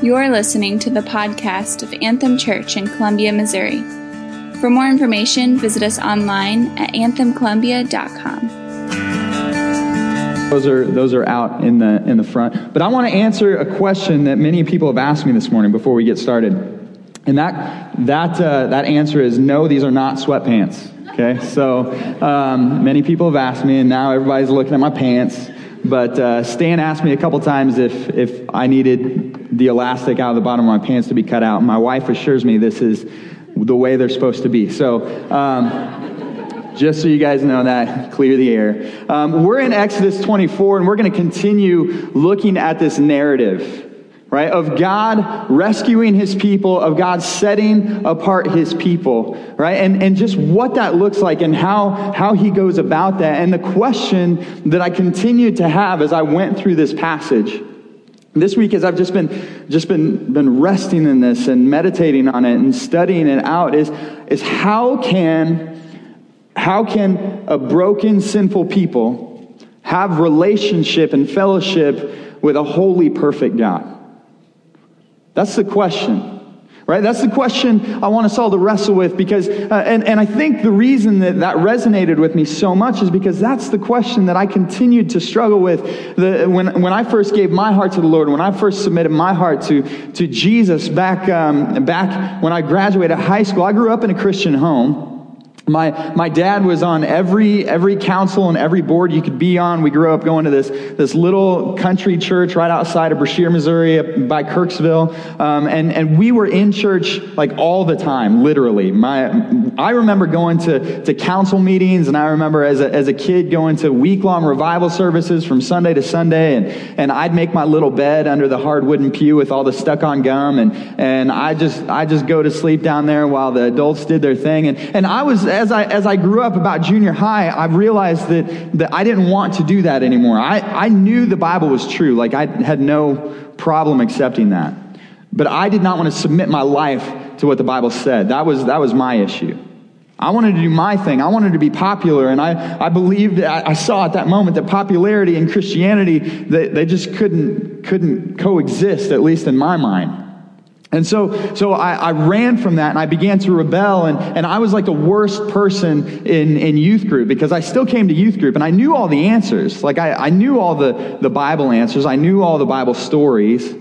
You're listening to the podcast of Anthem Church in Columbia, Missouri. For more information, visit us online at anthemcolumbia.com. Those are those are out in the in the front. But I want to answer a question that many people have asked me this morning before we get started, and that that uh, that answer is no. These are not sweatpants. Okay, so um, many people have asked me, and now everybody's looking at my pants. But uh, Stan asked me a couple times if, if I needed the elastic out of the bottom of my pants to be cut out. My wife assures me this is the way they're supposed to be. So, um, just so you guys know that, clear the air. Um, we're in Exodus 24, and we're going to continue looking at this narrative right? Of God rescuing his people, of God setting apart his people, right? And, and just what that looks like and how, how he goes about that. And the question that I continued to have as I went through this passage this week as I've just been just been been resting in this and meditating on it and studying it out is is how can how can a broken sinful people have relationship and fellowship with a holy perfect God? That's the question. Right? That's the question I want us all to wrestle with because, uh, and, and I think the reason that that resonated with me so much is because that's the question that I continued to struggle with the, when, when I first gave my heart to the Lord, when I first submitted my heart to, to Jesus back, um, back when I graduated high school. I grew up in a Christian home. My, my dad was on every, every council and every board you could be on. We grew up going to this, this little country church right outside of Brashear, Missouri, by Kirksville. Um, and, and we were in church like all the time, literally. My, I remember going to, to council meetings, and I remember as a, as a kid going to week long revival services from Sunday to Sunday. And, and I'd make my little bed under the hard wooden pew with all the stuck on gum. And, and I just, I just go to sleep down there while the adults did their thing. And, and I was, as I, as I grew up about junior high, I realized that, that I didn't want to do that anymore. I, I knew the Bible was true. Like, I had no problem accepting that. But I did not want to submit my life to what the Bible said. That was, that was my issue. I wanted to do my thing. I wanted to be popular. And I, I believed, I, I saw at that moment that popularity and Christianity, they, they just couldn't, couldn't coexist, at least in my mind. And so, so I, I, ran from that and I began to rebel. And, and I was like the worst person in, in youth group because I still came to youth group and I knew all the answers. Like I, I knew all the, the Bible answers, I knew all the Bible stories.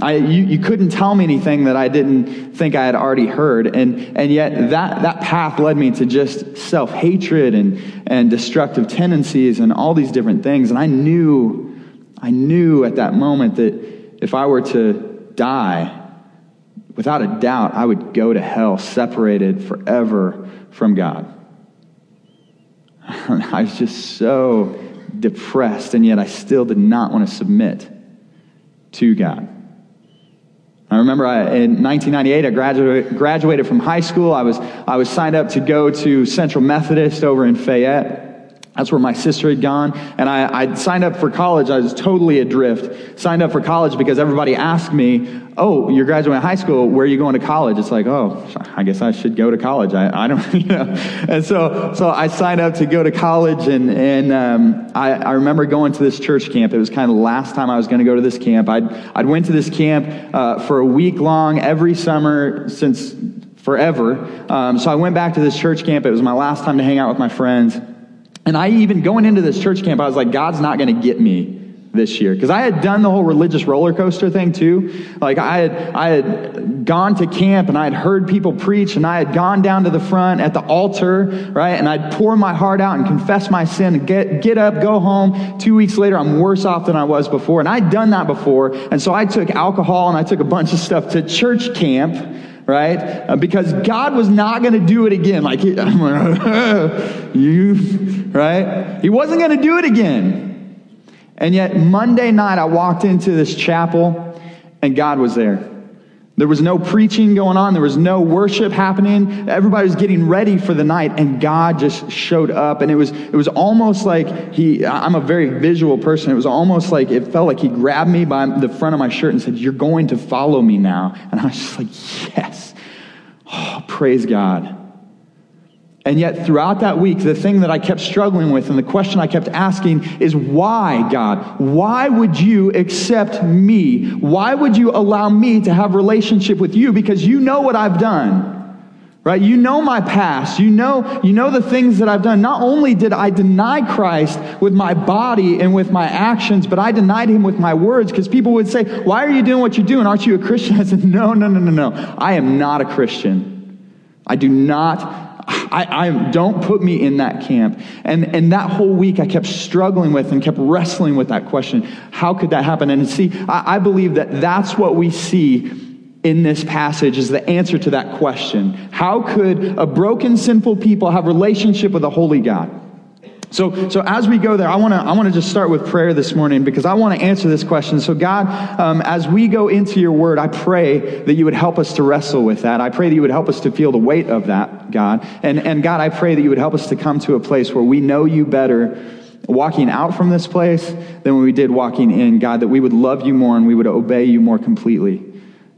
I, you, you couldn't tell me anything that I didn't think I had already heard. And, and yet that, that path led me to just self hatred and, and destructive tendencies and all these different things. And I knew, I knew at that moment that if I were to die, without a doubt, I would go to hell separated forever from God. I was just so depressed, and yet I still did not want to submit to God. I remember I, in 1998, I graduated, graduated from high school. I was, I was signed up to go to Central Methodist over in Fayette. That's where my sister had gone. And I, I signed up for college. I was totally adrift. Signed up for college because everybody asked me, Oh, you're graduating high school. Where are you going to college? It's like, Oh, I guess I should go to college. I, I don't, you know. And so, so I signed up to go to college. And, and um, I, I remember going to this church camp. It was kind of the last time I was going to go to this camp. I'd, I'd went to this camp uh, for a week long every summer since forever. Um, so I went back to this church camp. It was my last time to hang out with my friends. And I even, going into this church camp, I was like, God's not going to get me this year because I had done the whole religious roller coaster thing too. Like I had I had gone to camp and I had heard people preach and I had gone down to the front at the altar, right? And I'd pour my heart out and confess my sin and get get up, go home. 2 weeks later I'm worse off than I was before. And I'd done that before. And so I took alcohol and I took a bunch of stuff to church camp right? Uh, because God was not going to do it again. Like, you, right? He wasn't going to do it again. And yet, Monday night, I walked into this chapel and God was there. There was no preaching going on. There was no worship happening. Everybody was getting ready for the night, and God just showed up. And it was, it was almost like he, I'm a very visual person. It was almost like it felt like he grabbed me by the front of my shirt and said, You're going to follow me now. And I was just like, Yes. Oh, praise God. And yet, throughout that week, the thing that I kept struggling with and the question I kept asking is why, God? Why would you accept me? Why would you allow me to have relationship with you? Because you know what I've done. Right? You know my past. You know, you know the things that I've done. Not only did I deny Christ with my body and with my actions, but I denied him with my words because people would say, Why are you doing what you're doing? Aren't you a Christian? I said, No, no, no, no, no. I am not a Christian. I do not I, I, don't put me in that camp. And, and that whole week I kept struggling with and kept wrestling with that question. How could that happen? And see, I, I believe that that's what we see in this passage is the answer to that question. How could a broken, sinful people have relationship with a holy God? So, so as we go there, I want to I want to just start with prayer this morning because I want to answer this question. So, God, um, as we go into Your Word, I pray that You would help us to wrestle with that. I pray that You would help us to feel the weight of that, God. And and God, I pray that You would help us to come to a place where we know You better, walking out from this place than when we did walking in. God, that we would love You more and we would obey You more completely.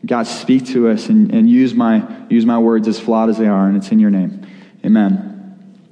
God, speak to us and, and use my use my words as flawed as they are, and it's in Your name, Amen.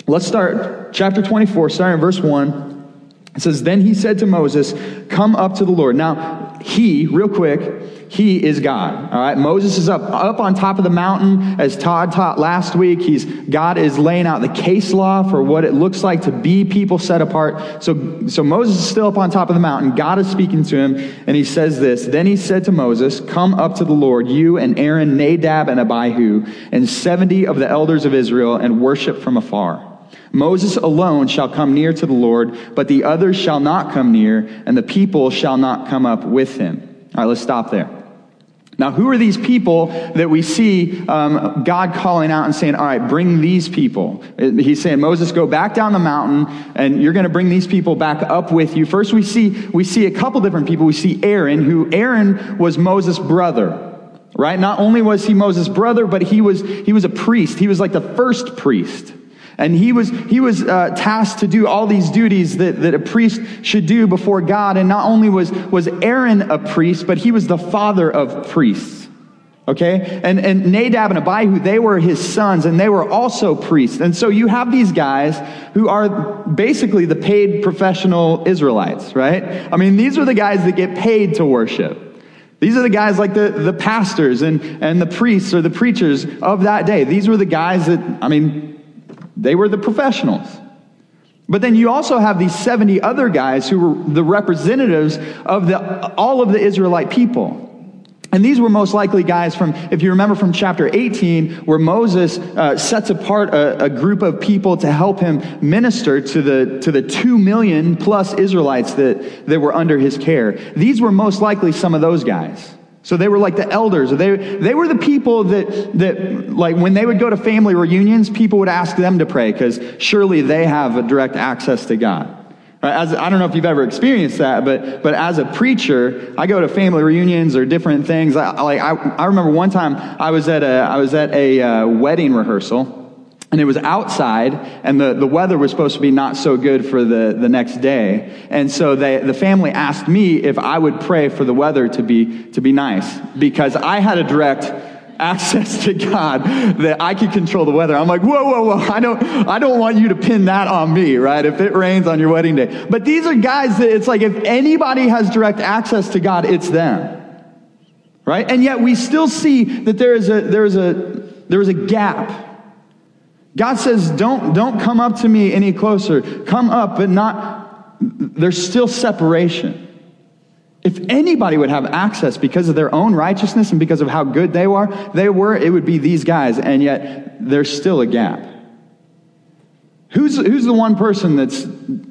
Let's start chapter 24, starting in verse 1. It says, Then he said to Moses, Come up to the Lord. Now, he, real quick, he is God. All right. Moses is up, up on top of the mountain, as Todd taught last week. He's, God is laying out the case law for what it looks like to be people set apart. So, so Moses is still up on top of the mountain. God is speaking to him, and he says this Then he said to Moses, Come up to the Lord, you and Aaron, Nadab, and Abihu, and 70 of the elders of Israel, and worship from afar. Moses alone shall come near to the Lord, but the others shall not come near, and the people shall not come up with him. All right, let's stop there. Now, who are these people that we see um, God calling out and saying, All right, bring these people? He's saying, Moses, go back down the mountain, and you're going to bring these people back up with you. First, we see, we see a couple different people. We see Aaron, who Aaron was Moses' brother right not only was he moses brother but he was he was a priest he was like the first priest and he was, he was uh, tasked to do all these duties that, that a priest should do before God. And not only was, was Aaron a priest, but he was the father of priests. Okay? And, and Nadab and Abihu, they were his sons, and they were also priests. And so you have these guys who are basically the paid professional Israelites, right? I mean, these are the guys that get paid to worship. These are the guys like the, the pastors and, and the priests or the preachers of that day. These were the guys that, I mean, they were the professionals. But then you also have these 70 other guys who were the representatives of the, all of the Israelite people. And these were most likely guys from, if you remember from chapter 18, where Moses uh, sets apart a, a, group of people to help him minister to the, to the two million plus Israelites that, that were under his care. These were most likely some of those guys. So they were like the elders. They, they were the people that, that, like, when they would go to family reunions, people would ask them to pray because surely they have a direct access to God. As, I don't know if you've ever experienced that, but, but as a preacher, I go to family reunions or different things. I, like, I, I remember one time I was at a, I was at a uh, wedding rehearsal and it was outside, and the, the weather was supposed to be not so good for the, the next day. And so they, the family asked me if I would pray for the weather to be, to be nice, because I had a direct access to God that I could control the weather. I'm like, whoa, whoa, whoa, I don't, I don't want you to pin that on me, right? If it rains on your wedding day. But these are guys that it's like if anybody has direct access to God, it's them. Right? And yet we still see that there is a, there is a, there is a gap God says, don't, don't come up to me any closer. Come up, but not, there's still separation. If anybody would have access because of their own righteousness and because of how good they were, they were, it would be these guys, and yet there's still a gap. Who's, who's the one person that's,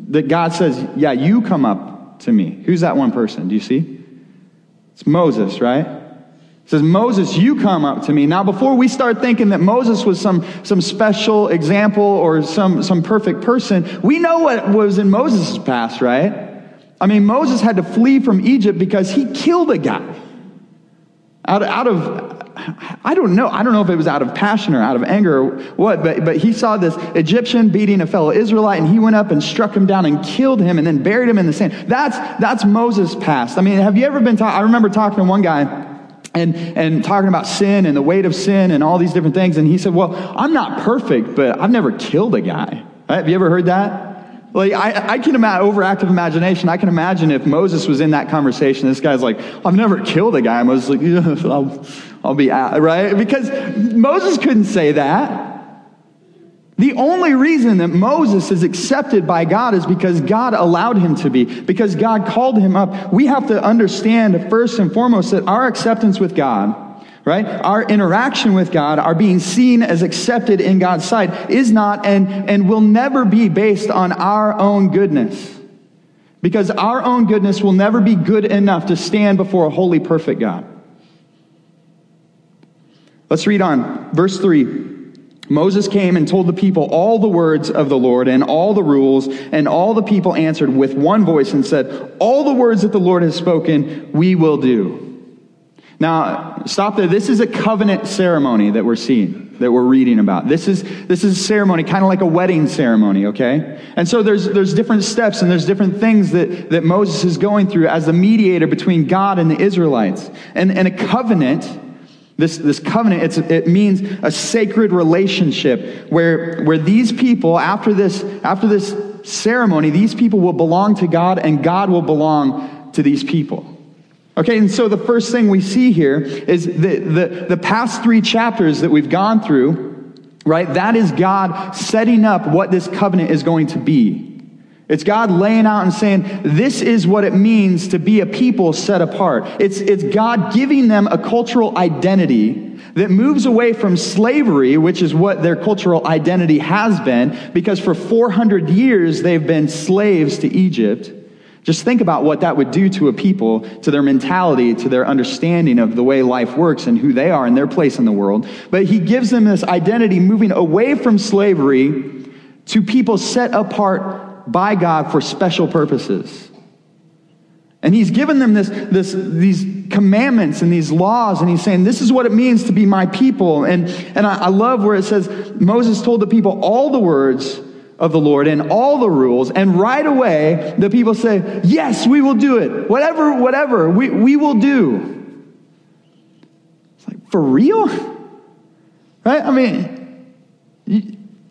that God says, yeah, you come up to me? Who's that one person? Do you see? It's Moses, right? Says, Moses, you come up to me. Now, before we start thinking that Moses was some, some special example or some, some perfect person, we know what was in Moses' past, right? I mean, Moses had to flee from Egypt because he killed a guy. Out, out of, I don't know. I don't know if it was out of passion or out of anger or what, but, but he saw this Egyptian beating a fellow Israelite and he went up and struck him down and killed him and then buried him in the sand. That's, that's Moses' past. I mean, have you ever been, ta- I remember talking to one guy and, and talking about sin and the weight of sin and all these different things. And he said, Well, I'm not perfect, but I've never killed a guy. Right? Have you ever heard that? Like, I, I can imagine, overactive imagination, I can imagine if Moses was in that conversation, this guy's like, I've never killed a guy. Moses like, yeah, I'll, I'll be out, right? Because Moses couldn't say that. The only reason that Moses is accepted by God is because God allowed him to be, because God called him up. We have to understand first and foremost that our acceptance with God right? Our interaction with God, our being seen as accepted in God's sight, is not and, and will never be based on our own goodness. Because our own goodness will never be good enough to stand before a holy, perfect God. Let's read on. Verse 3. Moses came and told the people all the words of the Lord and all the rules, and all the people answered with one voice and said, All the words that the Lord has spoken, we will do. Now, stop there. This is a covenant ceremony that we're seeing, that we're reading about. This is, this is a ceremony, kind of like a wedding ceremony, okay? And so there's, there's different steps and there's different things that, that Moses is going through as the mediator between God and the Israelites. And, and a covenant, this, this covenant, it's, it means a sacred relationship where, where these people, after this, after this ceremony, these people will belong to God and God will belong to these people. Okay, and so the first thing we see here is the, the, the past three chapters that we've gone through, right? That is God setting up what this covenant is going to be. It's God laying out and saying, this is what it means to be a people set apart. It's, it's God giving them a cultural identity that moves away from slavery, which is what their cultural identity has been, because for 400 years they've been slaves to Egypt. Just think about what that would do to a people, to their mentality, to their understanding of the way life works and who they are and their place in the world. But he gives them this identity moving away from slavery to people set apart by God for special purposes. And he's given them this, this, these commandments and these laws, and he's saying, This is what it means to be my people. And, and I, I love where it says, Moses told the people all the words of the Lord and all the rules. And right away, the people say, Yes, we will do it. Whatever, whatever, we, we will do. It's like, for real? Right? I mean,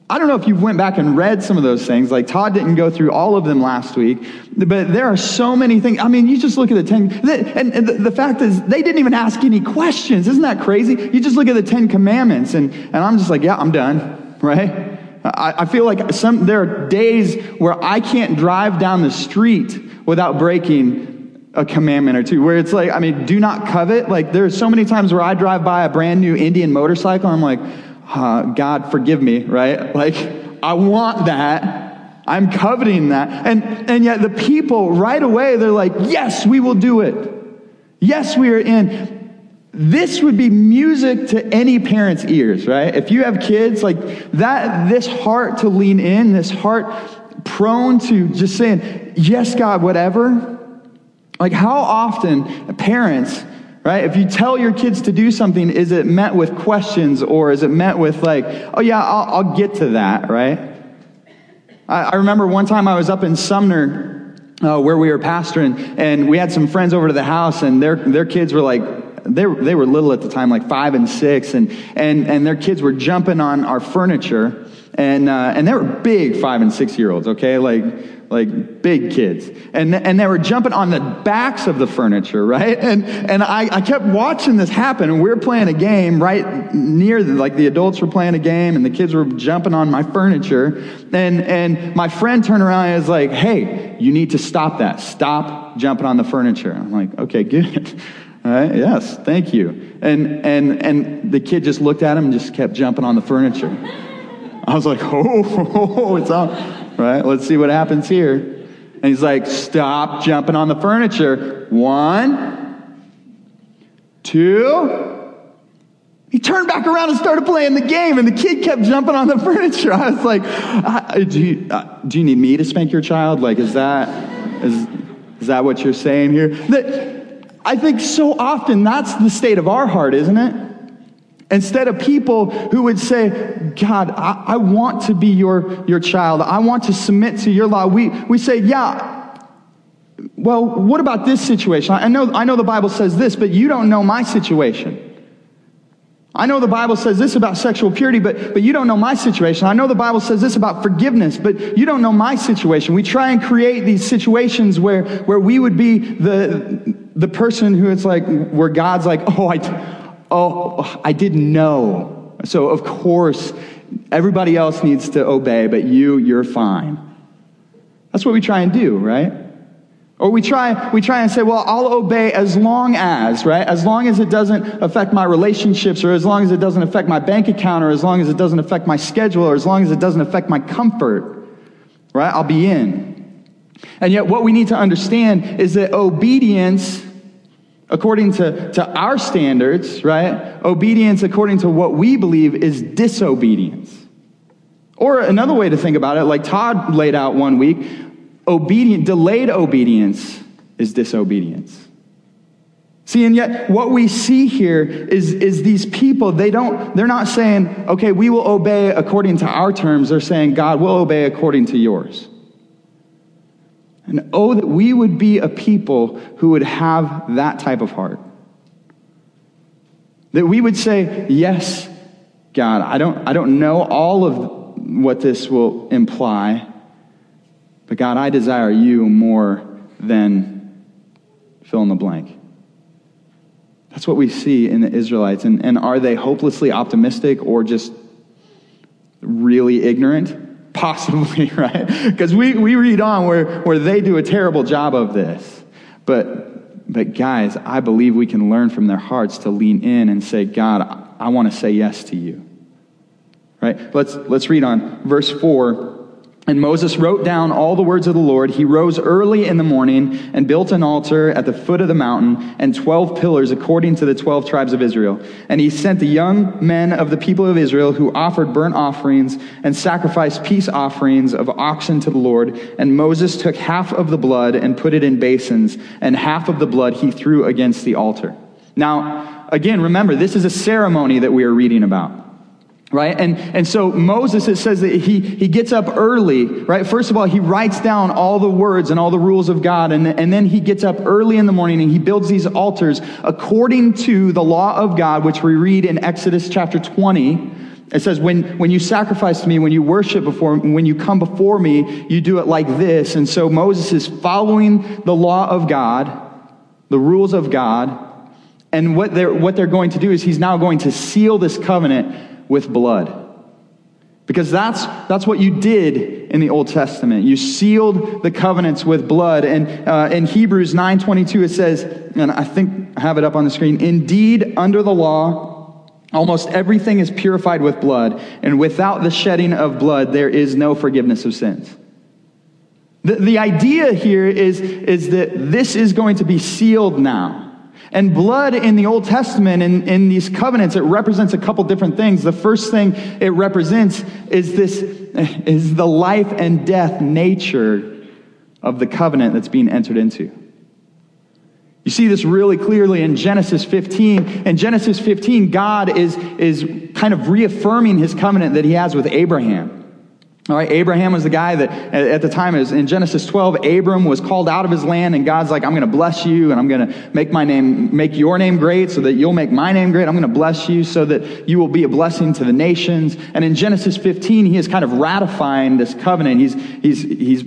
I don't know if you went back and read some of those things. Like Todd didn't go through all of them last week, but there are so many things. I mean, you just look at the 10, and, the, fact is, they didn't even ask any questions. Isn't that crazy? You just look at the 10 commandments, and, and I'm just like, yeah, I'm done, right? I, I feel like some, there are days where I can't drive down the street without breaking a commandment or two where it's like i mean do not covet like there's so many times where i drive by a brand new indian motorcycle i'm like uh, god forgive me right? Like i want that. I'm coveting that. And and yet the people right away they're like yes we will do it. Yes we are in. This would be music to any parent's ears, right? If you have kids, like that, this heart to lean in, this heart prone to just saying, yes, God, whatever. Like, how often parents, right, if you tell your kids to do something, is it met with questions or is it met with, like, oh, yeah, I'll, I'll get to that, right? I, I remember one time I was up in Sumner uh, where we were pastoring, and we had some friends over to the house, and their, their kids were like they, they were little at the time, like five and six, and, and, and their kids were jumping on our furniture. And, uh, and they were big five and six year olds, okay? Like, like big kids. And, and they were jumping on the backs of the furniture, right? And, and I, I kept watching this happen. And we were playing a game right near, the, like the adults were playing a game and the kids were jumping on my furniture. And, and my friend turned around and was like, hey, you need to stop that. Stop jumping on the furniture. I'm like, okay, good. Right? Yes, thank you. And, and, and the kid just looked at him and just kept jumping on the furniture. I was like, oh, oh, it's on. Right? Let's see what happens here. And he's like, stop jumping on the furniture. One, two. He turned back around and started playing the game, and the kid kept jumping on the furniture. I was like, do you, uh, do you need me to spank your child? Like, is that, is, is that what you're saying here? That, I think so often that's the state of our heart, isn't it? Instead of people who would say, God, I, I, want to be your, your child. I want to submit to your law. We, we say, yeah, well, what about this situation? I know, I know the Bible says this, but you don't know my situation. I know the Bible says this about sexual purity, but, but you don't know my situation. I know the Bible says this about forgiveness, but you don't know my situation. We try and create these situations where, where we would be the, the person who it's like, where God's like, oh, I, oh, I didn't know. So, of course, everybody else needs to obey, but you, you're fine. That's what we try and do, right? Or we try, we try and say, well, I'll obey as long as, right? As long as it doesn't affect my relationships, or as long as it doesn't affect my bank account, or as long as it doesn't affect my schedule, or as long as it doesn't affect my comfort, right? I'll be in. And yet, what we need to understand is that obedience, according to, to our standards, right? Obedience, according to what we believe, is disobedience. Or another way to think about it, like Todd laid out one week, obedient, delayed obedience is disobedience. See, and yet what we see here is, is these people, they don't, they're not saying, okay, we will obey according to our terms. They're saying, God, will obey according to yours. And oh, that we would be a people who would have that type of heart. That we would say, yes, God, I don't, I don't know all of what this will imply, but God, I desire you more than fill in the blank. That's what we see in the Israelites. And, and are they hopelessly optimistic or just really ignorant? Possibly, right? Because we, we read on where, where they do a terrible job of this. But, but guys, I believe we can learn from their hearts to lean in and say, God, I, want to say yes to you. Right? Let's, let's read on. Verse 4 and Moses wrote down all the words of the Lord. He rose early in the morning and built an altar at the foot of the mountain and 12 pillars according to the 12 tribes of Israel. And he sent the young men of the people of Israel who offered burnt offerings and sacrificed peace offerings of oxen to the Lord. And Moses took half of the blood and put it in basins, and half of the blood he threw against the altar. Now, again, remember, this is a ceremony that we are reading about right? And and so moses it says that he he gets up early right? First of all he writes down all the words and all the rules of god and, and then he gets up early in the morning and he builds these altars according to the law of god which we read in exodus chapter 20 it says when when you sacrifice to me when you worship before when you come before me you do it like this. And so moses is following the law of god the rules of god and what they're what they're going to do is he's now going to seal this covenant with blood. Because that's, that's what you did in the Old Testament. You sealed the covenants with blood. And uh, in Hebrews 9.22 it says, and I think I have it up on the screen, Indeed, under the law, almost everything is purified with blood, and without the shedding of blood, there is no forgiveness of sins. The, the idea here is, is that this is going to be sealed now. And blood in the Old Testament, in, in these covenants, it represents a couple different things. The first thing it represents is this, is the life and death nature of the covenant that's being entered into. You see this really clearly in Genesis 15. In Genesis 15, God is, is kind of reaffirming his covenant that he has with Abraham. All right, Abraham was the guy that at the time is in Genesis 12, Abram was called out of his land and God's like, I'm going to bless you and I'm going to make my name, make your name great so that you'll make my name great. I'm going to bless you so that you will be a blessing to the nations. And in Genesis 15, he is kind of ratifying this covenant. He's, he's, he's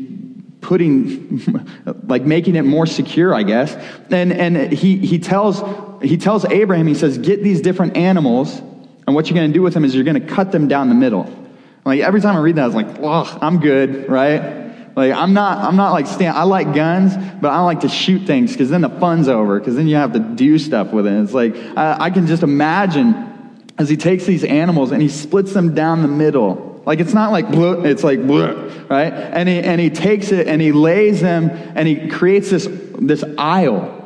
putting, like making it more secure, I guess. And, and he, he tells, he tells Abraham, he says, get these different animals and what you're going to do with them is you're going to cut them down the middle. Like every time I read that, I was like, oh, I'm good, right? Like I'm not, I'm not like stand. I like guns, but I like to shoot things because then the fun's over. Because then you have to do stuff with it. It's like I, I can just imagine as he takes these animals and he splits them down the middle. Like it's not like it's like right? And he and he takes it and he lays them and he creates this this aisle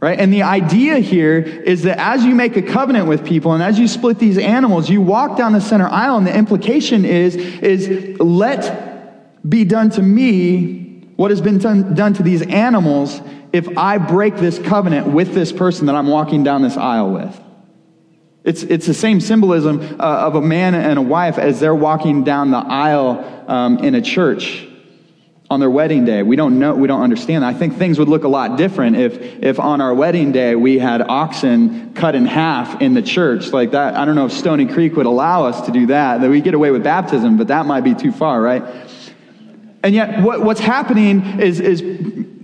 Right? And the idea here is that as you make a covenant with people and as you split these animals, you walk down the center aisle and the implication is, is let be done to me what has been done, done to these animals if I break this covenant with this person that I'm walking down this aisle with. It's, it's the same symbolism uh, of a man and a wife as they're walking down the aisle um, in a church. On their wedding day. We don't know, we don't understand. I think things would look a lot different if, if on our wedding day we had oxen cut in half in the church like that. I don't know if Stony Creek would allow us to do that, that we get away with baptism, but that might be too far, right? And yet what, what's happening is, is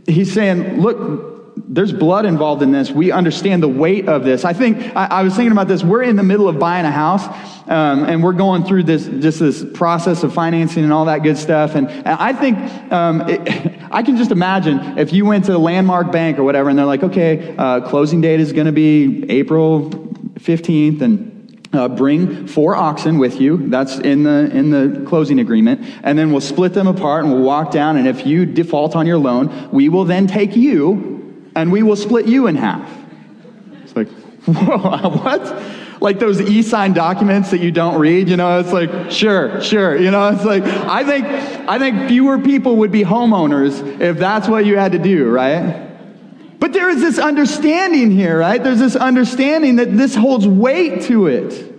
he's saying, look, there's blood involved in this. We understand the weight of this. I think, I, I was thinking about this. We're in the middle of buying a house, um, and we're going through this, just this process of financing and all that good stuff. And, and I think, um, it, I can just imagine if you went to Landmark Bank or whatever, and they're like, okay, uh, closing date is going to be April 15th, and uh, bring four oxen with you. That's in the in the closing agreement, and then we'll split them apart and we'll walk down. And if you default on your loan, we will then take you and we will split you in half. It's like, whoa, what? Like those e-sign documents that you don't read, you know, it's like, sure, sure, you know, it's like, I think, I think fewer people would be homeowners if that's what you had to do, right? But there is this understanding here, right? There's this understanding that this holds weight to it.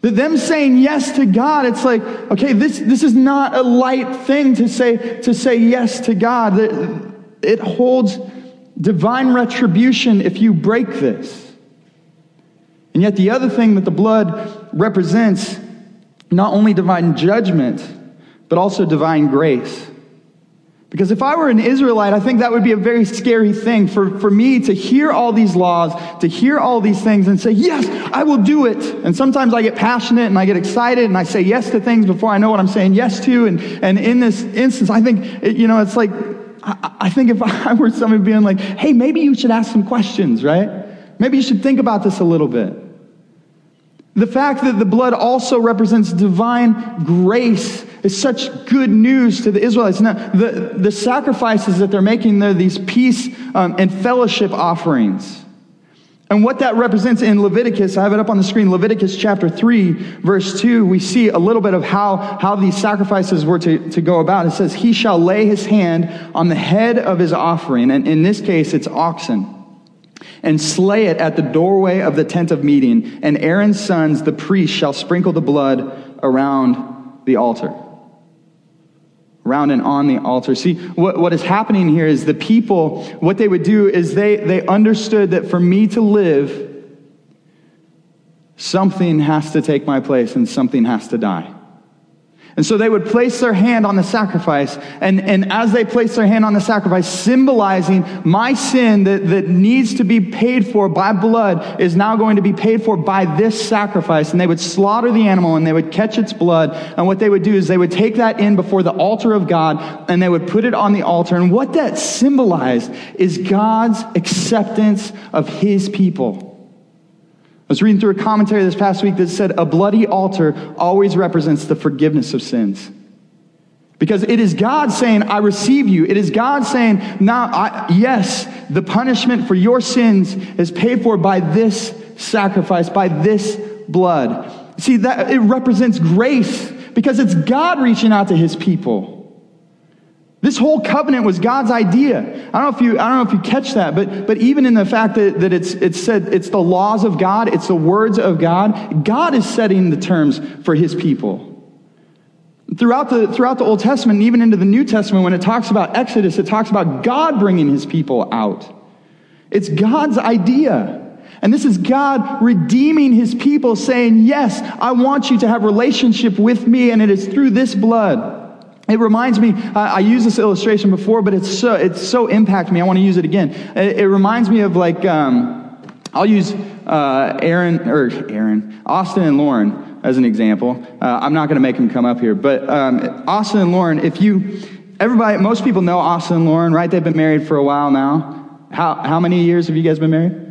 That them saying yes to God, it's like, okay, this, this is not a light thing to say, to say yes to God. It holds divine retribution if you break this. And yet, the other thing that the blood represents not only divine judgment, but also divine grace. Because if I were an Israelite, I think that would be a very scary thing for, for me to hear all these laws, to hear all these things and say, yes, I will do it. And sometimes I get passionate and I get excited and I say yes to things before I know what I'm saying yes to. And, and in this instance, I think, you know, it's like I, think if I were somebody being like, hey, maybe you should ask some questions, right? Maybe you should think about this a little bit. The fact that the blood also represents divine grace is such good news to the Israelites. Now, the, the sacrifices that they're making, they're these peace um, and fellowship offerings. And what that represents in Leviticus, I have it up on the screen, Leviticus chapter 3, verse 2, we see a little bit of how, how these sacrifices were to, to go about. It says, He shall lay his hand on the head of his offering, and in this case, it's oxen, and slay it at the doorway of the tent of meeting, and Aaron's sons, the priests, shall sprinkle the blood around the altar around and on the altar. See, what, what is happening here is the people, what they would do is they, they understood that for me to live, something has to take my place and something has to die. And so they would place their hand on the sacrifice. And, and as they place their hand on the sacrifice, symbolizing my sin that, that needs to be paid for by blood is now going to be paid for by this sacrifice. And they would slaughter the animal and they would catch its blood. And what they would do is they would take that in before the altar of God and they would put it on the altar. And what that symbolized is God's acceptance of his people. I was reading through a commentary this past week that said a bloody altar always represents the forgiveness of sins. Because it is God saying, I receive you. It is God saying, now, I, yes, the punishment for your sins is paid for by this sacrifice, by this blood. See, that it represents grace because it's God reaching out to his people. This whole covenant was God's idea. I don't know if you, I don't know if you catch that, but, but even in the fact that, that it's, it's said it's the laws of God, it's the words of God, God is setting the terms for his people. Throughout the, throughout the Old Testament, and even into the New Testament, when it talks about Exodus, it talks about God bringing his people out. It's God's idea. And this is God redeeming his people, saying, Yes, I want you to have relationship with me, and it is through this blood. It reminds me, I, used this illustration before, but it's so, it's so impacted me. I want to use it again. It, it reminds me of like, um, I'll use uh, Aaron, or Aaron, Austin and Lauren as an example. Uh, I'm not going to make them come up here, but um, Austin and Lauren, if you, everybody, most people know Austin and Lauren, right? They've been married for a while now. How, how many years have you guys been married?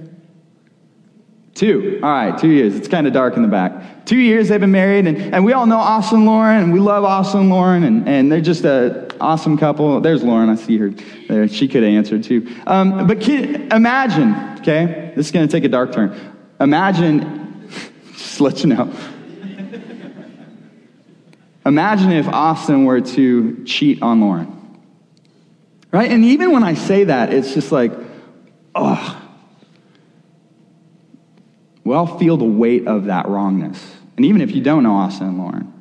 Two. All right, two years. It's kind of dark in the back. Two years they've been married, and, and we all know Austin Lauren, and we love Austin Lauren, and, and they're just an awesome couple. There's Lauren. I see her there. She could have answered too. Um, but can, imagine, okay, this is going to take a dark turn. Imagine, just let you know. Imagine if Austin were to cheat on Lauren. Right? And even when I say that, it's just like, oh, we all feel the weight of that wrongness. And even if you don't know Austin and Lauren,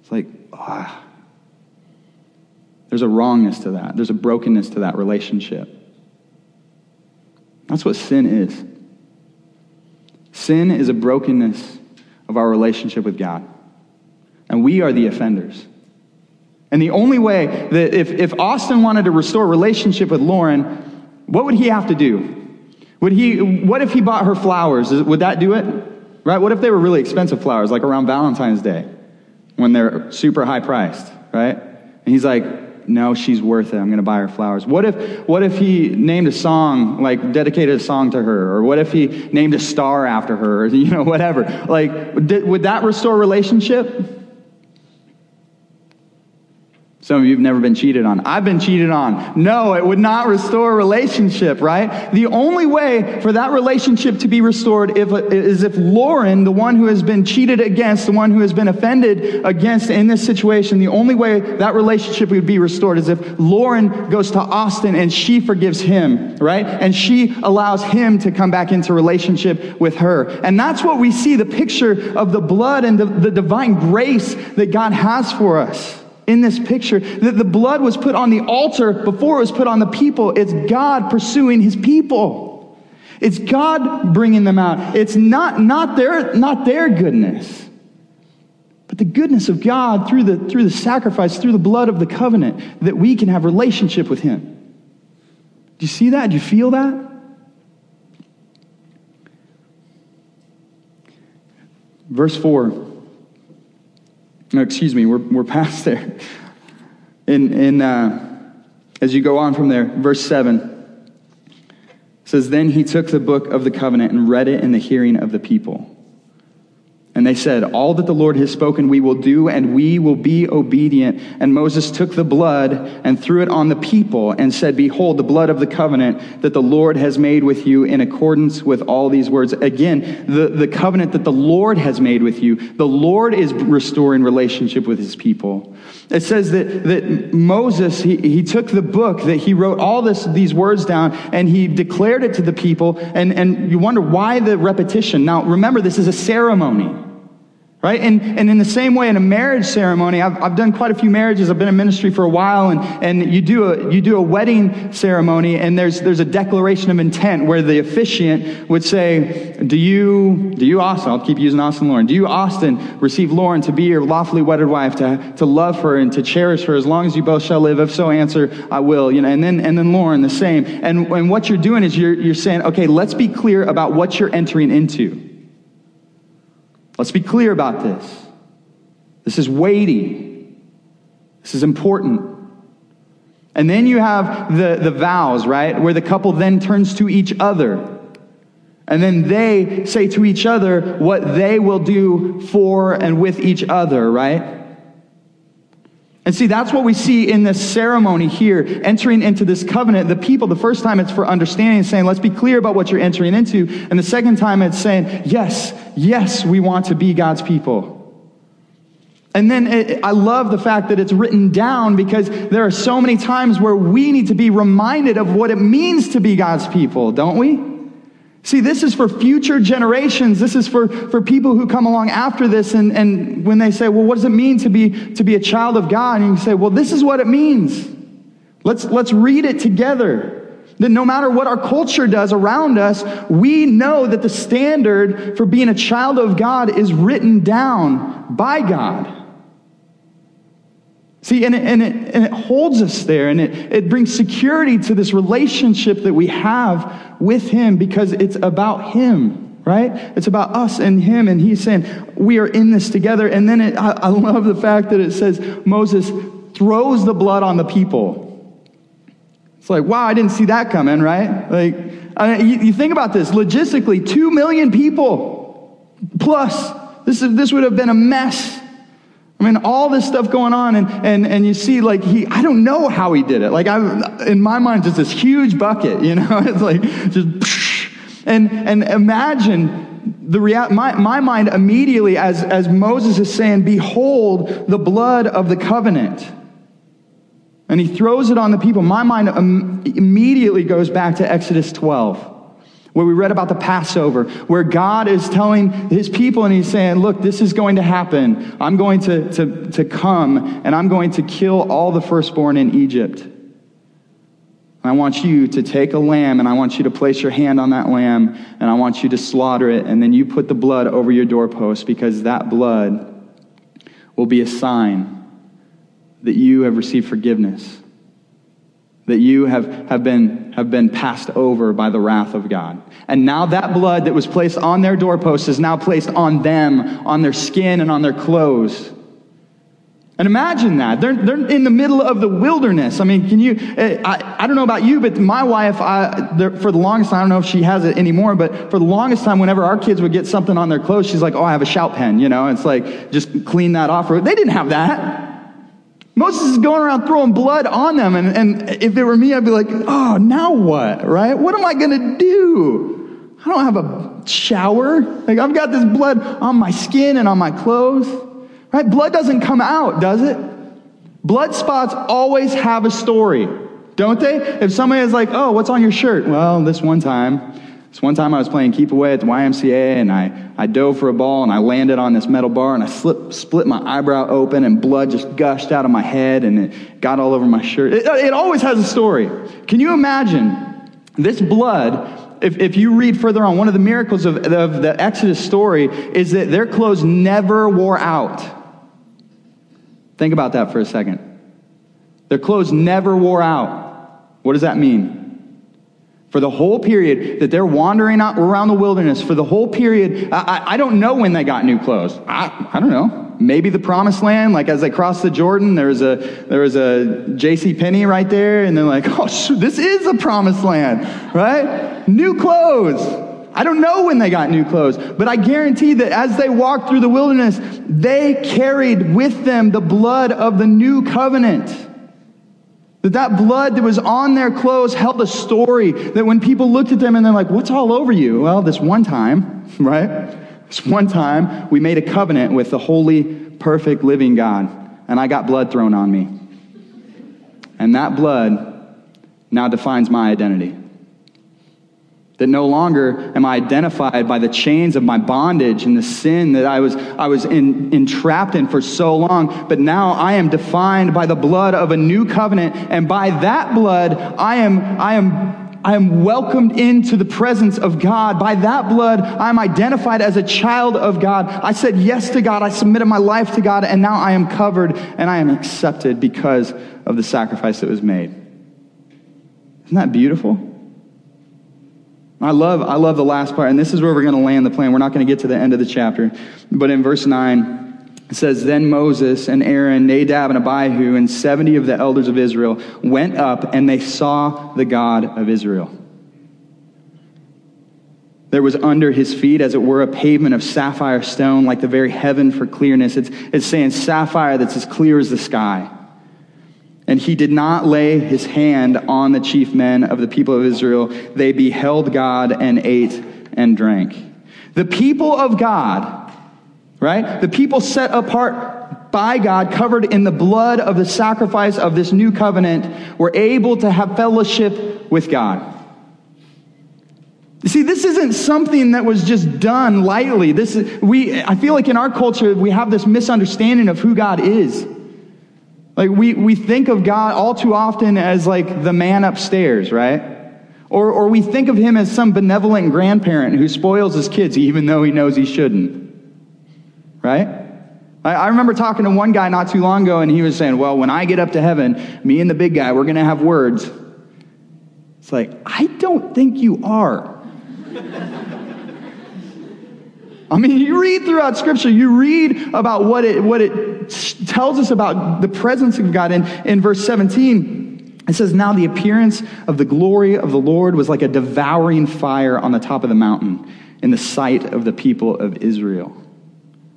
it's like, ah. There's a wrongness to that, there's a brokenness to that relationship. That's what sin is. Sin is a brokenness of our relationship with God. And we are the offenders. And the only way that if, if Austin wanted to restore relationship with Lauren, what would he have to do? Would he, what if he bought her flowers? Would that do it? Right? What if they were really expensive flowers, like around Valentine's Day, when they're super high priced, right? And he's like, no, she's worth it. I'm going to buy her flowers. What if, what if he named a song, like dedicated a song to her? Or what if he named a star after her? Or, you know, whatever. Like, would that restore relationship? Some of you have never been cheated on. I've been cheated on. No, it would not restore a relationship, right? The only way for that relationship to be restored if, is if Lauren, the one who has been cheated against, the one who has been offended against in this situation, the only way that relationship would be restored is if Lauren goes to Austin and she forgives him, right? And she allows him to come back into relationship with her. And that's what we see the picture of the blood and the, the divine grace that God has for us in this picture that the blood was put on the altar before it was put on the people. It's God pursuing his people. It's God bringing them out. It's not, not, their, not their goodness, but the goodness of God through the, through the sacrifice, through the blood of the covenant, that we can have relationship with him. Do you see that? Do you feel that? Verse 4 no, excuse me, we're, we're past there. In, in, uh, as you go on from there, verse 7 says, Then he took the book of the covenant and read it in the hearing of the people. And they said, All that the Lord has spoken we will do, and we will be obedient. And Moses took the blood and threw it on the people and said, Behold, the blood of the covenant that the Lord has made with you in accordance with all these words. Again, the, the covenant that the Lord has made with you. The Lord is restoring relationship with his people. It says that, that Moses, he, he took the book, that he wrote all this, these words down, and he declared it to the people. And, and you wonder why the repetition. Now, remember, this is a ceremony. Right? And, and in the same way, in a marriage ceremony, I've, I've done quite a few marriages. I've been in ministry for a while, and, and you, do a, you do a wedding ceremony, and there's, there's a declaration of intent where the officiant would say, Do you, do you, Austin, I'll keep using Austin Lauren, do you, Austin, receive Lauren to be your lawfully wedded wife, to, to love her and to cherish her as long as you both shall live? If so, answer, I will. You know, and, then, and then Lauren, the same. And, and what you're doing is you're, you're saying, Okay, let's be clear about what you're entering into. Let's be clear about this. This is weighty. This is important. And then you have the, the vows, right? Where the couple then turns to each other. And then they say to each other what they will do for and with each other, right? And see, that's what we see in this ceremony here, entering into this covenant. The people, the first time it's for understanding, saying, let's be clear about what you're entering into. And the second time it's saying, yes, yes, we want to be God's people. And then it, I love the fact that it's written down because there are so many times where we need to be reminded of what it means to be God's people, don't we? See, this is for future generations. This is for, for people who come along after this. And, and when they say, well, what does it mean to be, to be a child of God? And you say, well, this is what it means. Let's, let's read it together. That no matter what our culture does around us, we know that the standard for being a child of God is written down by God. See, and it, and it, and it holds us there, and it, it brings security to this relationship that we have with Him because it's about Him, right? It's about us and Him, and He's saying, we are in this together. And then it, I, I love the fact that it says Moses throws the blood on the people. It's like, wow, I didn't see that coming, right? Like, I mean, you, you think about this logistically, two million people plus. This, is, this would have been a mess. I mean, all this stuff going on, and, and, and you see, like, he, I don't know how he did it. Like, I, in my mind, just this huge bucket, you know? It's like, just, and, and imagine the rea- my, my mind immediately, as, as Moses is saying, Behold the blood of the covenant. And he throws it on the people. My mind immediately goes back to Exodus 12 where we read about the Passover, where God is telling his people and he's saying, Look, this is going to happen. I'm going to, to, to come and I'm going to kill all the firstborn in Egypt. And I want you to take a lamb and I want you to place your hand on that lamb and I want you to slaughter it. And then you put the blood over your doorpost because that blood will be a sign that you have received forgiveness that you have, have, been, have been passed over by the wrath of God. And now that blood that was placed on their doorpost is now placed on them, on their skin, and on their clothes. And imagine that. They're, they're in the middle of the wilderness. I mean, can you, eh, I, I don't know about you, but my wife, I, for the longest time, I don't know if she has it anymore, but for the longest time, whenever our kids would get something on their clothes, she's like, oh, I have a shout pen, you know? It's like, just clean that off. They didn't have that. Moses is going around throwing blood on them. And, and if it were me, I'd be like, oh, now what, right? What am I going to do? I don't have a shower. Like, I've got this blood on my skin and on my clothes, right? Blood doesn't come out, does it? Blood spots always have a story, don't they? If somebody is like, oh, what's on your shirt? Well, this one time, one time I was playing keep away at the YMCA and I, I dove for a ball and I landed on this metal bar and I slipped, split my eyebrow open and blood just gushed out of my head and it got all over my shirt. It, it always has a story. Can you imagine this blood? If, if you read further on, one of the miracles of, of the Exodus story is that their clothes never wore out. Think about that for a second. Their clothes never wore out. What does that mean? For the whole period that they're wandering out around the wilderness, for the whole period, I, I don't know when they got new clothes. I, I don't know. Maybe the promised land, like as they crossed the Jordan, there was a, there was a J.C. Penney right there, and they're like, oh, this is the promised land, right? New clothes. I don't know when they got new clothes, but I guarantee that as they walked through the wilderness, they carried with them the blood of the new covenant. That that blood that was on their clothes held a story that when people looked at them and they're like, what's all over you? Well, this one time, right? This one time we made a covenant with the holy, perfect, living God, and I got blood thrown on me. And that blood now defines my identity. That no longer am I identified by the chains of my bondage and the sin that I was, I was in, entrapped in for so long, but now I am defined by the blood of a new covenant. And by that blood, I am, I am, I am welcomed into the presence of God. By that blood, I'm identified as a child of God. I said yes to God. I submitted my life to God, and now I am covered and I am accepted because of the sacrifice that was made. Isn't that beautiful? I love, I love the last part, and this is where we're going to land the plan. We're not going to get to the end of the chapter. But in verse 9, it says, Then Moses and Aaron, Nadab and Abihu, and 70 of the elders of Israel went up, and they saw the God of Israel. There was under his feet, as it were, a pavement of sapphire stone, like the very heaven for clearness. It's, it's saying sapphire that's as clear as the sky. And he did not lay his hand on the chief men of the people of Israel. They beheld God and ate and drank. The people of God, right? The people set apart by God, covered in the blood of the sacrifice of this new covenant, were able to have fellowship with God. You see, this isn't something that was just done lightly. This is, we, I feel like in our culture, we have this misunderstanding of who God is. Like we, we think of God all too often as like the man upstairs, right? Or, or we think of him as some benevolent grandparent who spoils his kids even though he knows he shouldn't. Right? I, I remember talking to one guy not too long ago and he was saying, Well, when I get up to heaven, me and the big guy, we're going to have words. It's like, I don't think you are. I mean, you read throughout Scripture, you read about what it, what it tells us about the presence of God. In, in verse 17, it says, Now the appearance of the glory of the Lord was like a devouring fire on the top of the mountain in the sight of the people of Israel.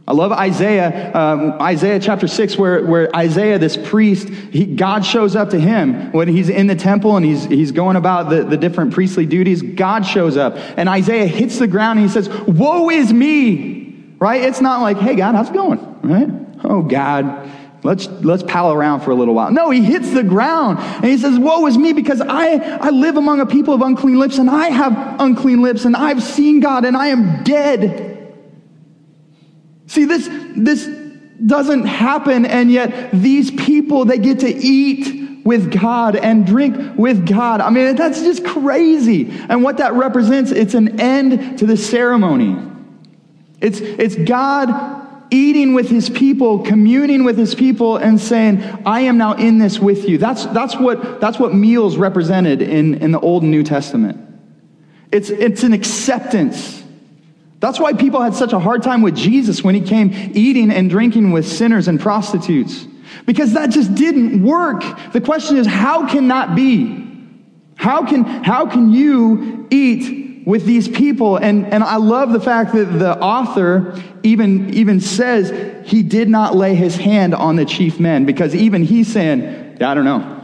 I love Isaiah, um, Isaiah chapter 6, where, where Isaiah, this priest, he, God shows up to him when he's in the temple and he's, he's going about the, the different priestly duties. God shows up. And Isaiah hits the ground and he says, Woe is me! Right? It's not like, hey, God, how's it going? Right? Oh, God, let's, let's pal around for a little while. No, he hits the ground and he says, Woe is me because I, I live among a people of unclean lips and I have unclean lips and I've seen God and I am dead. See, this, this doesn't happen, and yet these people, they get to eat with God and drink with God. I mean, that's just crazy. And what that represents, it's an end to the ceremony. It's, it's God eating with his people, communing with his people, and saying, I am now in this with you. That's, that's, what, that's what meals represented in, in the Old and New Testament. It's, it's an acceptance. That's why people had such a hard time with Jesus when he came eating and drinking with sinners and prostitutes. Because that just didn't work. The question is, how can that be? How can, how can you eat with these people? And, and I love the fact that the author even, even says he did not lay his hand on the chief men because even he's saying, yeah, I don't know.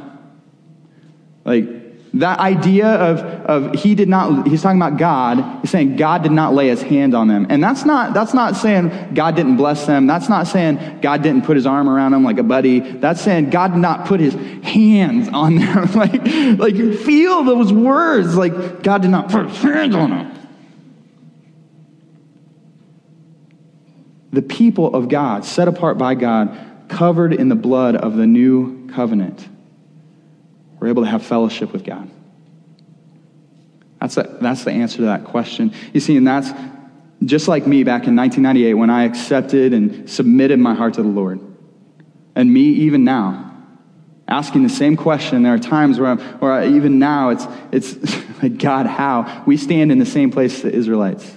Like, that idea of, of he did not, he's talking about God. He's saying God did not lay his hand on them. And that's not, that's not saying God didn't bless them. That's not saying God didn't put his arm around them like a buddy. That's saying God did not put his hands on them. like, like feel those words. Like God did not put his hands on them. The people of God, set apart by God, covered in the blood of the new covenant we're able to have fellowship with God. That's, a, that's the answer to that question. You see, and that's just like me back in 1998 when I accepted and submitted my heart to the Lord. And me even now, asking the same question. There are times where, I'm, where I, even now it's, it's like, God, how? We stand in the same place as the Israelites.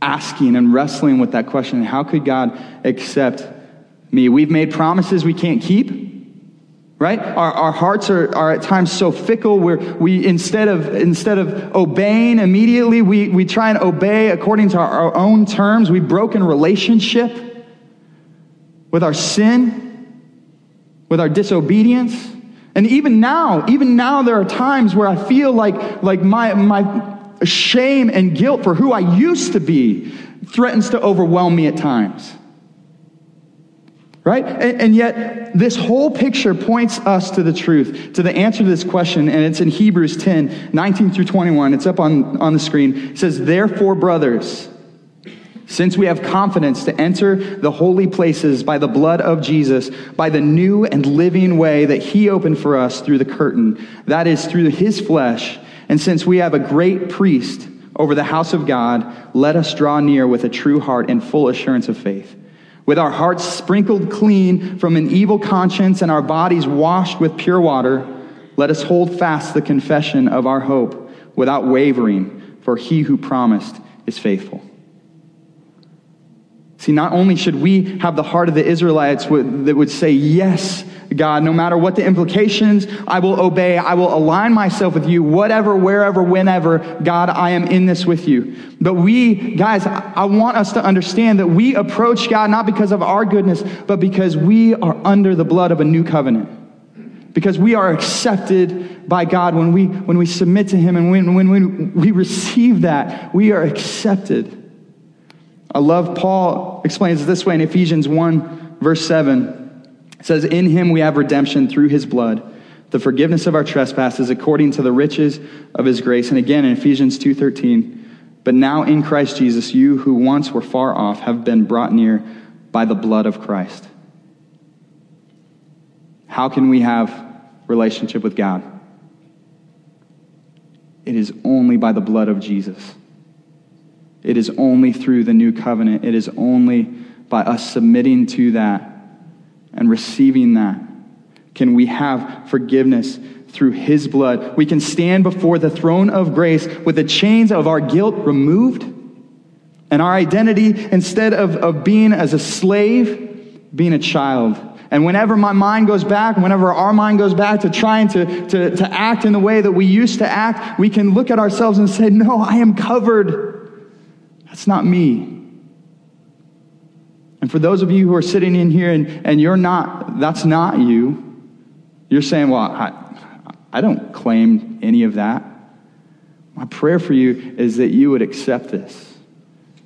Asking and wrestling with that question how could God accept me? We've made promises we can't keep right? Our, our hearts are, are at times so fickle where we instead of instead of obeying immediately we, we try and obey according to our, our own terms. We've broken relationship with our sin with our disobedience. And even now even now there are times where i feel like like my my shame and guilt for who i used to be threatens to overwhelm me at times Right? And, and, yet, this whole picture points us to the truth, to the answer to this question, and it's in Hebrews 10 19 through 21. It's up on, on the screen. It says, Therefore, brothers, since we have confidence to enter the holy places by the blood of Jesus, by the new and living way that he opened for us through the curtain, that is, through his flesh, and since we have a great priest over the house of God, let us draw near with a true heart and full assurance of faith with our hearts sprinkled clean from an evil conscience and our bodies washed with pure water, let us hold fast the confession of our hope without wavering, for he who promised is faithful. See, not only should we have the heart of the Israelites that would say, Yes, God, no matter what the implications, I will obey. I will align myself with you, whatever, wherever, whenever. God, I am in this with you. But we, guys, I want us to understand that we approach God not because of our goodness, but because we are under the blood of a new covenant. Because we are accepted by God when we, when we submit to Him and when, when, when we receive that, we are accepted. I love Paul explains it this way in Ephesians 1, verse 7. It says, In him we have redemption through his blood, the forgiveness of our trespasses according to the riches of his grace. And again in Ephesians 2:13, but now in Christ Jesus, you who once were far off have been brought near by the blood of Christ. How can we have relationship with God? It is only by the blood of Jesus. It is only through the new covenant. It is only by us submitting to that and receiving that can we have forgiveness through his blood. We can stand before the throne of grace with the chains of our guilt removed and our identity, instead of, of being as a slave, being a child. And whenever my mind goes back, whenever our mind goes back to trying to, to, to act in the way that we used to act, we can look at ourselves and say, No, I am covered. That's not me. And for those of you who are sitting in here and, and you're not, that's not you, you're saying, well, I, I don't claim any of that. My prayer for you is that you would accept this,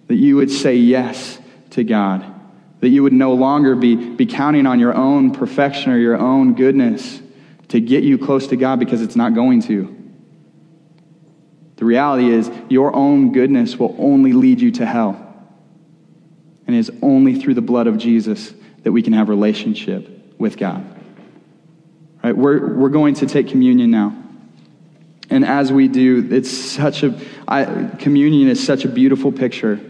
that you would say yes to God, That you would no longer be, be counting on your own perfection or your own goodness to get you close to God because it's not going to. The reality is, your own goodness will only lead you to hell. And it is only through the blood of Jesus that we can have relationship with God. Right? We're, we're going to take communion now. And as we do, it's such a, I, communion is such a beautiful picture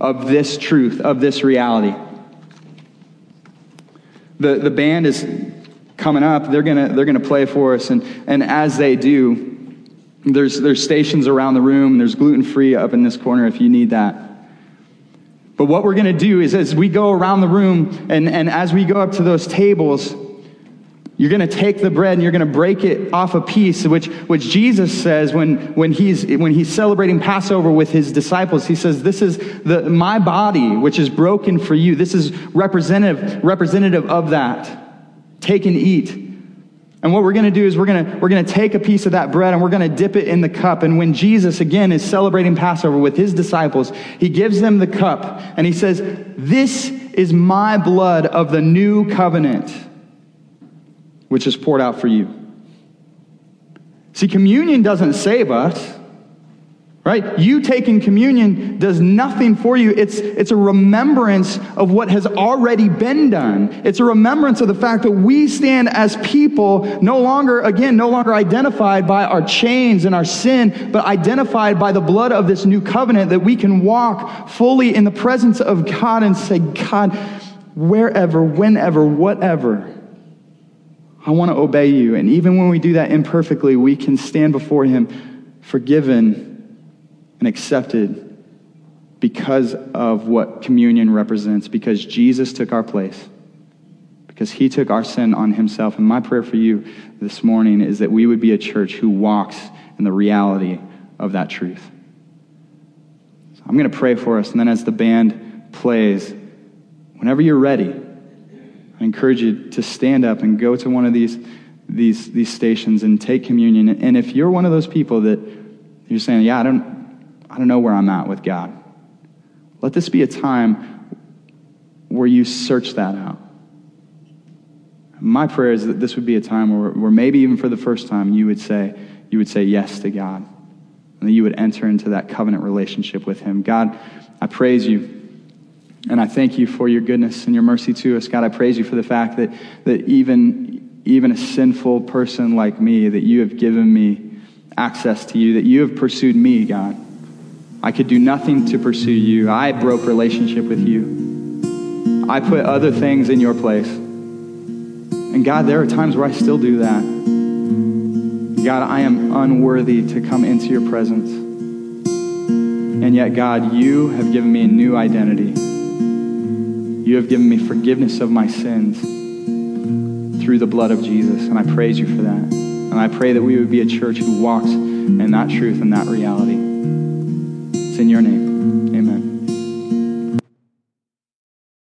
of this truth, of this reality. The, the band is coming up. They're going to they're gonna play for us. And, and as they do, there's, there's stations around the room. There's gluten free up in this corner if you need that. But what we're going to do is as we go around the room and, and as we go up to those tables, you're going to take the bread and you're going to break it off a piece, which, which Jesus says when, when, he's, when he's celebrating Passover with his disciples. He says, This is the, my body, which is broken for you. This is representative, representative of that. Take and eat. And what we're going to do is we're going to, we're going to take a piece of that bread and we're going to dip it in the cup. And when Jesus, again, is celebrating Passover with his disciples, he gives them the cup and he says, This is my blood of the new covenant, which is poured out for you. See, communion doesn't save us. Right? You taking communion does nothing for you. It's, it's a remembrance of what has already been done. It's a remembrance of the fact that we stand as people no longer, again, no longer identified by our chains and our sin, but identified by the blood of this new covenant that we can walk fully in the presence of God and say, God, wherever, whenever, whatever, I want to obey you. And even when we do that imperfectly, we can stand before Him forgiven and accepted because of what communion represents, because Jesus took our place, because he took our sin on himself. And my prayer for you this morning is that we would be a church who walks in the reality of that truth. So I'm going to pray for us, and then as the band plays, whenever you're ready, I encourage you to stand up and go to one of these, these, these stations and take communion. And if you're one of those people that you're saying, Yeah, I don't, I don't know where I'm at with God. Let this be a time where you search that out. My prayer is that this would be a time where, where maybe even for the first time you would say, you would say yes to God. And that you would enter into that covenant relationship with Him. God, I praise you. And I thank you for your goodness and your mercy to us. God, I praise you for the fact that, that even, even a sinful person like me, that you have given me access to you, that you have pursued me, God. I could do nothing to pursue you. I broke relationship with you. I put other things in your place. And God, there are times where I still do that. God, I am unworthy to come into your presence. And yet, God, you have given me a new identity. You have given me forgiveness of my sins through the blood of Jesus. And I praise you for that. And I pray that we would be a church who walks in that truth and that reality in your name.